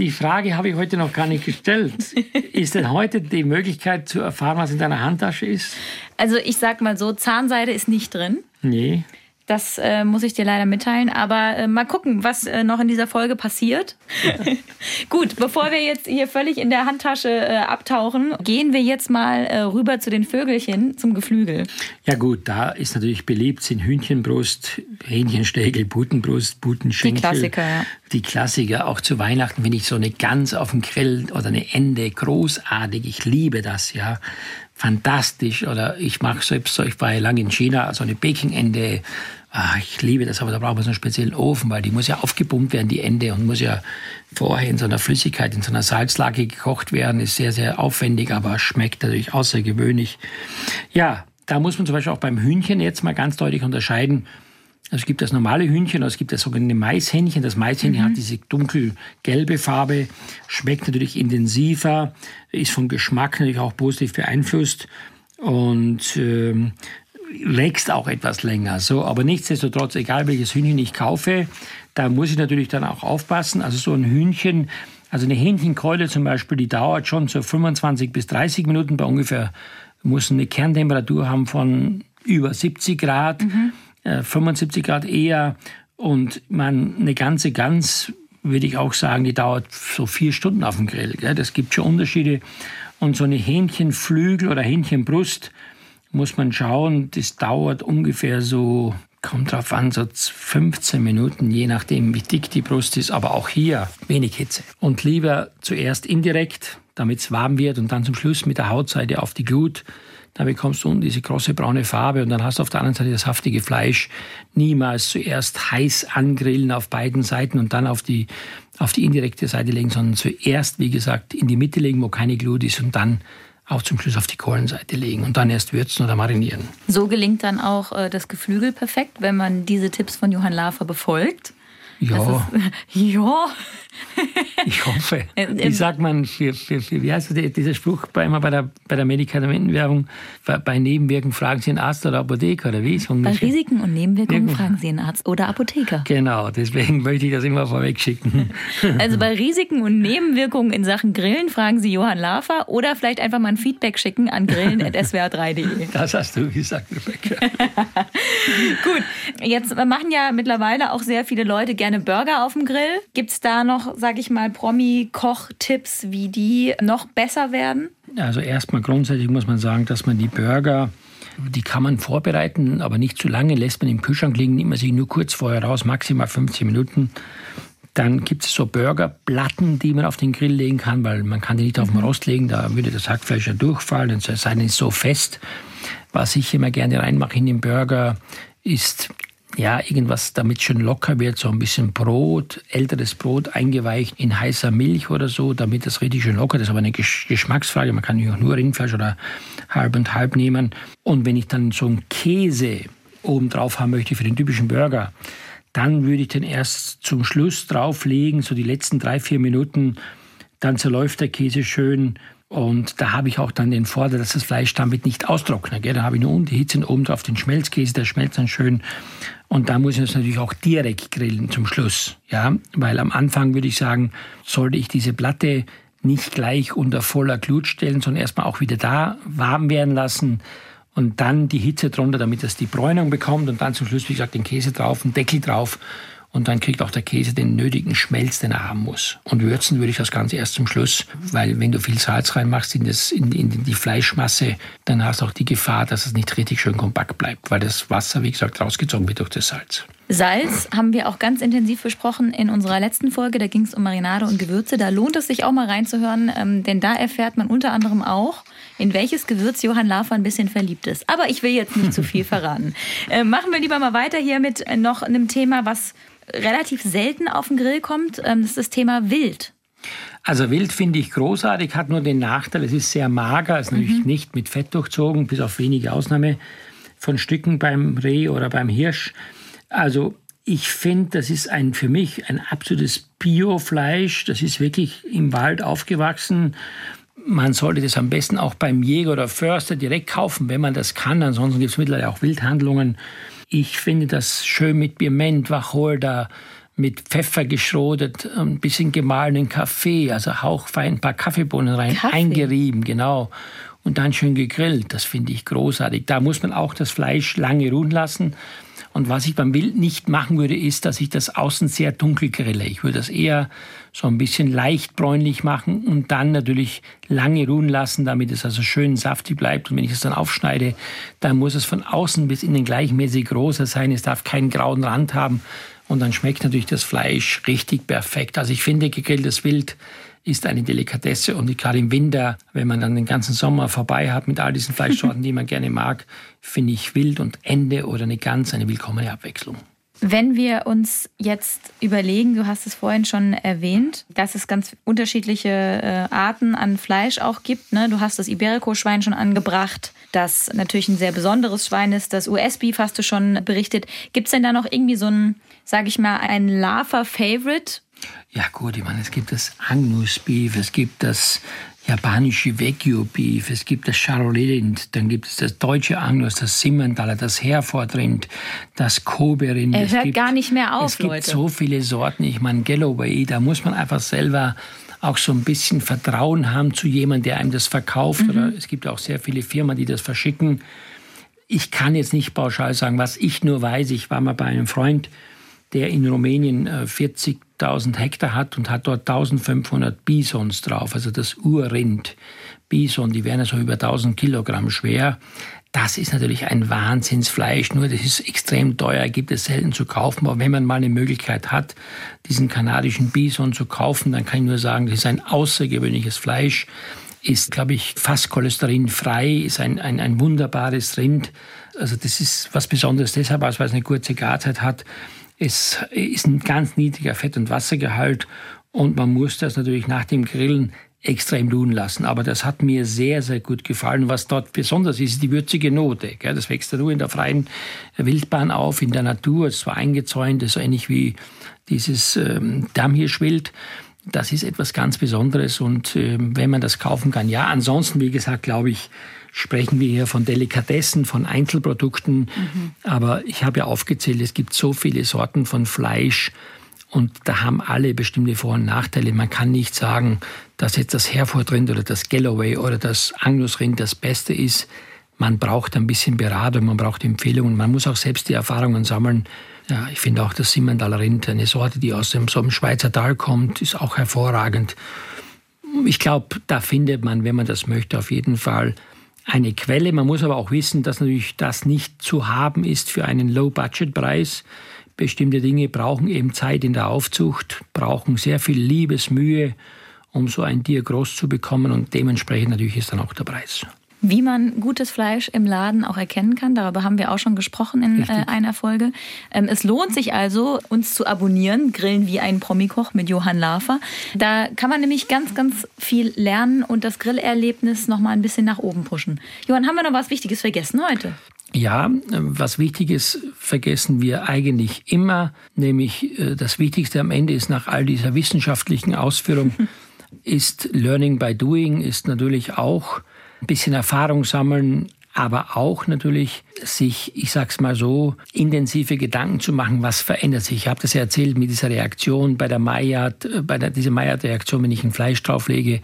Die Frage habe ich heute noch gar nicht gestellt. ist denn heute die Möglichkeit zu erfahren, was in deiner Handtasche ist? Also ich sag mal so, Zahnseide ist nicht drin. Nee. Das äh, muss ich dir leider mitteilen. Aber äh, mal gucken, was äh, noch in dieser Folge passiert. Gut, bevor wir jetzt hier völlig in der Handtasche äh, abtauchen, gehen wir jetzt mal äh, rüber zu den Vögelchen, zum Geflügel. Ja gut, da ist natürlich beliebt, sind Hühnchenbrust, Hähnchensteckel, Putenbrust, Putenschenkel. Die Klassiker, ja. Die Klassiker. Auch zu Weihnachten finde ich so eine Gans auf dem Grill oder eine Ende großartig. Ich liebe das, ja fantastisch. Oder ich mache selbst so, ich war ja lange in China, also eine Peking-Ende. Ah, ich liebe das, aber da braucht man so einen speziellen Ofen, weil die muss ja aufgepumpt werden, die Ende, und muss ja vorher in so einer Flüssigkeit, in so einer Salzlake gekocht werden. Ist sehr, sehr aufwendig, aber schmeckt natürlich außergewöhnlich. Ja, da muss man zum Beispiel auch beim Hühnchen jetzt mal ganz deutlich unterscheiden also es gibt das normale Hühnchen, es gibt das sogenannte Maishähnchen. Das Maishähnchen mhm. hat diese dunkelgelbe Farbe, schmeckt natürlich intensiver, ist vom Geschmack natürlich auch positiv beeinflusst und ähm, wächst auch etwas länger. So, aber nichtsdestotrotz, egal welches Hühnchen ich kaufe, da muss ich natürlich dann auch aufpassen. Also so ein Hühnchen, also eine Hähnchenkeule zum Beispiel, die dauert schon so 25 bis 30 Minuten bei ungefähr, muss eine Kerntemperatur haben von über 70 Grad. Mhm. 75 äh, Grad eher und man eine ganze Gans würde ich auch sagen, die dauert so vier Stunden auf dem Grill. Gell? Das gibt schon Unterschiede. Und so eine Hähnchenflügel oder Hähnchenbrust muss man schauen, das dauert ungefähr so, kommt drauf an, so 15 Minuten, je nachdem, wie dick die Brust ist. Aber auch hier wenig Hitze. Und lieber zuerst indirekt, damit es warm wird und dann zum Schluss mit der Hautseite auf die Glut da bekommst du unten diese große braune Farbe und dann hast du auf der anderen Seite das saftige Fleisch. Niemals zuerst heiß angrillen auf beiden Seiten und dann auf die, auf die indirekte Seite legen, sondern zuerst, wie gesagt, in die Mitte legen, wo keine Glut ist und dann auch zum Schluss auf die Kohlenseite legen und dann erst würzen oder marinieren. So gelingt dann auch äh, das Geflügel perfekt, wenn man diese Tipps von Johann Lafer befolgt. Ja. Ist, ja. ich hoffe. Wie sagt man, für, für, für, wie heißt dieser Spruch bei, immer bei der, bei der Medikamentenwerbung? Bei Nebenwirkungen fragen Sie einen Arzt oder Apotheker oder wie? So bei Risiken und Nebenwirkungen Wirken. fragen Sie einen Arzt oder Apotheker. Genau, deswegen möchte ich das immer vorweg schicken. Also bei Risiken und Nebenwirkungen in Sachen Grillen fragen Sie Johann Lafer oder vielleicht einfach mal ein Feedback schicken an grillen.swr3.de. Das hast du gesagt, Rebecca. Gut, jetzt machen ja mittlerweile auch sehr viele Leute gerne gerne Burger auf dem Grill. Gibt es da noch, sag ich mal, Promi-Koch-Tipps, wie die noch besser werden? Also erstmal grundsätzlich muss man sagen, dass man die Burger die kann man vorbereiten, aber nicht zu lange. Lässt man im Kühlschrank liegen, nimmt man sich nur kurz vorher raus, maximal 15 Minuten. Dann gibt es so Burgerplatten, die man auf den Grill legen kann, weil man kann die nicht auf den mhm. Rost legen, da würde das Hackfleisch ja durchfallen, es sei denn, so fest. Was ich immer gerne reinmache in den Burger, ist ja, irgendwas, damit schön locker wird, so ein bisschen Brot, älteres Brot eingeweicht in heißer Milch oder so, damit das richtig schön locker ist. Das ist aber eine Geschmacksfrage. Man kann auch nur Rindfleisch oder halb und halb nehmen. Und wenn ich dann so einen Käse oben drauf haben möchte für den typischen Burger, dann würde ich den erst zum Schluss drauflegen, so die letzten drei, vier Minuten. Dann zerläuft der Käse schön und da habe ich auch dann den Vorteil, dass das Fleisch damit nicht austrocknet. Gell? Da habe ich nur die Hitze oben drauf den Schmelzkäse, der schmelzt dann schön. Und da muss ich das natürlich auch direkt grillen zum Schluss. Ja? Weil am Anfang würde ich sagen, sollte ich diese Platte nicht gleich unter voller Glut stellen, sondern erstmal auch wieder da warm werden lassen und dann die Hitze drunter, damit das die Bräunung bekommt und dann zum Schluss, wie gesagt, den Käse drauf, einen Deckel drauf und dann kriegt auch der Käse den nötigen Schmelz, den er haben muss. Und würzen würde ich das Ganze erst zum Schluss, weil wenn du viel Salz reinmachst in, das, in, in die Fleischmasse, dann hast du auch die Gefahr, dass es nicht richtig schön kompakt bleibt, weil das Wasser, wie gesagt, rausgezogen wird durch das Salz. Salz haben wir auch ganz intensiv besprochen in unserer letzten Folge. Da ging es um Marinade und Gewürze. Da lohnt es sich auch mal reinzuhören, ähm, denn da erfährt man unter anderem auch, in welches Gewürz Johann Lafer ein bisschen verliebt ist. Aber ich will jetzt nicht zu viel verraten. Äh, machen wir lieber mal weiter hier mit noch einem Thema, was relativ selten auf den Grill kommt. Ähm, das ist das Thema Wild. Also Wild finde ich großartig, hat nur den Nachteil, es ist sehr mager, ist natürlich mhm. nicht mit Fett durchzogen, bis auf wenige Ausnahme von Stücken beim Reh oder beim Hirsch. Also ich finde, das ist ein, für mich ein absolutes Biofleisch. Das ist wirklich im Wald aufgewachsen. Man sollte das am besten auch beim Jäger oder Förster direkt kaufen, wenn man das kann. Ansonsten gibt es mittlerweile auch Wildhandlungen. Ich finde das schön mit Piment, Wacholder, mit Pfeffer geschrotet, ein bisschen gemahlenen Kaffee, also hauchfein ein paar Kaffeebohnen rein, Kaffee. eingerieben, genau. Und dann schön gegrillt. Das finde ich großartig. Da muss man auch das Fleisch lange ruhen lassen. Und was ich beim Wild nicht machen würde, ist, dass ich das außen sehr dunkel grille. Ich würde das eher so ein bisschen leicht bräunlich machen und dann natürlich lange ruhen lassen, damit es also schön saftig bleibt. Und wenn ich es dann aufschneide, dann muss es von außen bis innen gleichmäßig großer sein. Es darf keinen grauen Rand haben. Und dann schmeckt natürlich das Fleisch richtig perfekt. Also ich finde, gegrilltes Wild ist eine Delikatesse und gerade im Winter, wenn man dann den ganzen Sommer vorbei hat mit all diesen Fleischsorten, die man gerne mag, finde ich Wild und Ende oder eine Gans eine willkommene Abwechslung. Wenn wir uns jetzt überlegen, du hast es vorhin schon erwähnt, dass es ganz unterschiedliche äh, Arten an Fleisch auch gibt. Ne? Du hast das Iberico-Schwein schon angebracht, das natürlich ein sehr besonderes Schwein ist. Das US-Beef hast du schon berichtet. Gibt es denn da noch irgendwie so ein, sage ich mal, ein Lava-Favorite, ja gut, ich meine, es gibt das Angus Beef, es gibt das japanische Wagyu Beef, es gibt das Charolais Rind, dann gibt es das deutsche Angus, das Simmentaler, das Herford Rind, das Kobe Rind. Er hört gibt, gar nicht mehr auf, es Leute. Es gibt so viele Sorten. Ich meine, Galloway, da muss man einfach selber auch so ein bisschen Vertrauen haben zu jemandem, der einem das verkauft. Mhm. Oder es gibt auch sehr viele Firmen, die das verschicken. Ich kann jetzt nicht pauschal sagen, was ich nur weiß. Ich war mal bei einem Freund, der in Rumänien äh, 40 1000 Hektar hat und hat dort 1500 Bisons drauf, also das Urrind. Bison, die werden so also über 1000 Kilogramm schwer. Das ist natürlich ein Wahnsinnsfleisch, nur das ist extrem teuer, gibt es selten zu kaufen. Aber wenn man mal eine Möglichkeit hat, diesen kanadischen Bison zu kaufen, dann kann ich nur sagen, das ist ein außergewöhnliches Fleisch, ist, glaube ich, fast cholesterinfrei, ist ein, ein, ein wunderbares Rind. Also das ist was Besonderes deshalb, weil es eine kurze Garzeit hat. Es ist ein ganz niedriger Fett- und Wassergehalt und man muss das natürlich nach dem Grillen extrem tun lassen. Aber das hat mir sehr, sehr gut gefallen. Was dort besonders ist, ist die würzige Note. Das wächst ja nur in der freien Wildbahn auf, in der Natur. Es war eingezäunt, so ähnlich wie dieses ähm, Dammhirschwild. Das ist etwas ganz Besonderes und äh, wenn man das kaufen kann, ja. Ansonsten, wie gesagt, glaube ich, sprechen wir hier von Delikatessen, von Einzelprodukten. Mhm. Aber ich habe ja aufgezählt, es gibt so viele Sorten von Fleisch. Und da haben alle bestimmte Vor- und Nachteile. Man kann nicht sagen, dass jetzt das Herefordrind oder das Galloway oder das Angusrind das Beste ist. Man braucht ein bisschen Beratung, man braucht Empfehlungen, man muss auch selbst die Erfahrungen sammeln. Ja, ich finde auch das Simmendaler Rind, eine Sorte, die aus dem, so einem Schweizer Tal kommt, ist auch hervorragend. Ich glaube, da findet man, wenn man das möchte, auf jeden Fall eine Quelle. Man muss aber auch wissen, dass natürlich das nicht zu haben ist für einen Low-Budget-Preis. Bestimmte Dinge brauchen eben Zeit in der Aufzucht, brauchen sehr viel Liebesmühe, um so ein Tier groß zu bekommen und dementsprechend natürlich ist dann auch der Preis. Wie man gutes Fleisch im Laden auch erkennen kann, darüber haben wir auch schon gesprochen in äh, einer Folge. Ähm, es lohnt sich also, uns zu abonnieren, Grillen wie ein Promikoch mit Johann Lafer. Da kann man nämlich ganz, ganz viel lernen und das Grillerlebnis noch mal ein bisschen nach oben pushen. Johann, haben wir noch was Wichtiges vergessen heute? Ja, was Wichtiges vergessen wir eigentlich immer, nämlich äh, das Wichtigste am Ende ist nach all dieser wissenschaftlichen Ausführung, ist Learning by Doing, ist natürlich auch ein bisschen Erfahrung sammeln, aber auch natürlich sich, ich sag's mal so, intensive Gedanken zu machen, was verändert sich. Ich habe das ja erzählt mit dieser Reaktion bei der Maillard, äh, bei der, dieser Maillard-Reaktion, wenn ich ein Fleisch drauflege,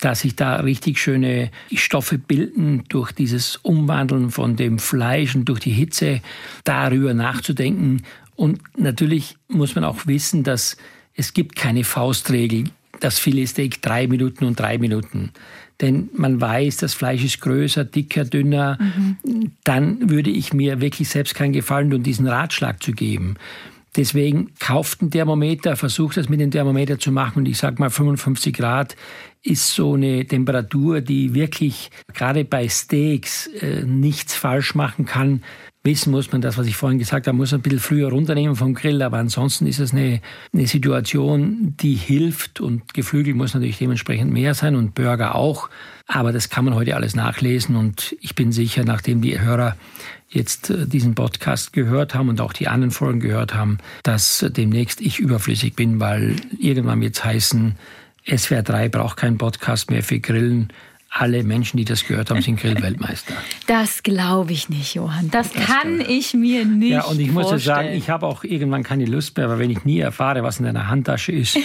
dass sich da richtig schöne Stoffe bilden durch dieses Umwandeln von dem Fleisch und durch die Hitze, darüber nachzudenken. Und natürlich muss man auch wissen, dass es gibt keine Faustregel, das Filetsteak drei Minuten und drei Minuten denn man weiß, das Fleisch ist größer, dicker, dünner, mhm. dann würde ich mir wirklich selbst keinen Gefallen tun, diesen Ratschlag zu geben. Deswegen kauft ein Thermometer, versucht das mit dem Thermometer zu machen und ich sage mal 55 Grad ist so eine Temperatur, die wirklich gerade bei Steaks äh, nichts falsch machen kann wissen muss man das, was ich vorhin gesagt habe, muss ein bisschen früher runternehmen vom Grill, aber ansonsten ist es eine, eine Situation, die hilft und Geflügel muss natürlich dementsprechend mehr sein und Burger auch, aber das kann man heute alles nachlesen und ich bin sicher, nachdem die Hörer jetzt äh, diesen Podcast gehört haben und auch die anderen Folgen gehört haben, dass demnächst ich überflüssig bin, weil irgendwann wird es heißen, SWR 3 braucht keinen Podcast mehr für Grillen, alle Menschen, die das gehört haben, sind Grillweltmeister. Das glaube ich nicht, Johann. Das, das kann ich mir nicht Ja, und ich muss ja sagen, ich habe auch irgendwann keine Lust mehr, weil wenn ich nie erfahre, was in deiner Handtasche ist,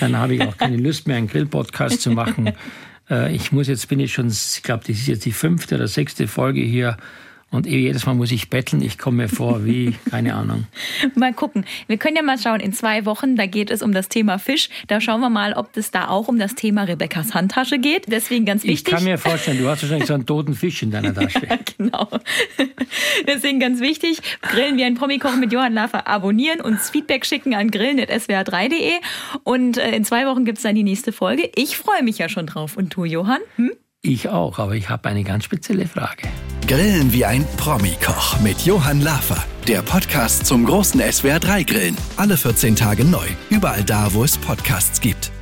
dann habe ich auch keine Lust mehr, einen Grillpodcast zu machen. Äh, ich muss jetzt, bin ich schon, ich glaube, das ist jetzt die fünfte oder sechste Folge hier und jedes Mal muss ich betteln. Ich komme mir vor wie, keine Ahnung. mal gucken. Wir können ja mal schauen, in zwei Wochen, da geht es um das Thema Fisch. Da schauen wir mal, ob es da auch um das Thema Rebekkas Handtasche geht. Deswegen ganz wichtig. Ich kann mir vorstellen, du hast wahrscheinlich so einen toten Fisch in deiner Tasche. ja, genau. Deswegen ganz wichtig, Grillen wie ein Promi-Kochen mit Johann Laffer abonnieren, uns Feedback schicken an grillen.swr3.de und äh, in zwei Wochen gibt es dann die nächste Folge. Ich freue mich ja schon drauf. Und du, Johann? Hm? Ich auch, aber ich habe eine ganz spezielle Frage. Grillen wie ein Promi-Koch mit Johann Lafer. Der Podcast zum großen SWR3 Grillen. Alle 14 Tage neu. Überall da, wo es Podcasts gibt.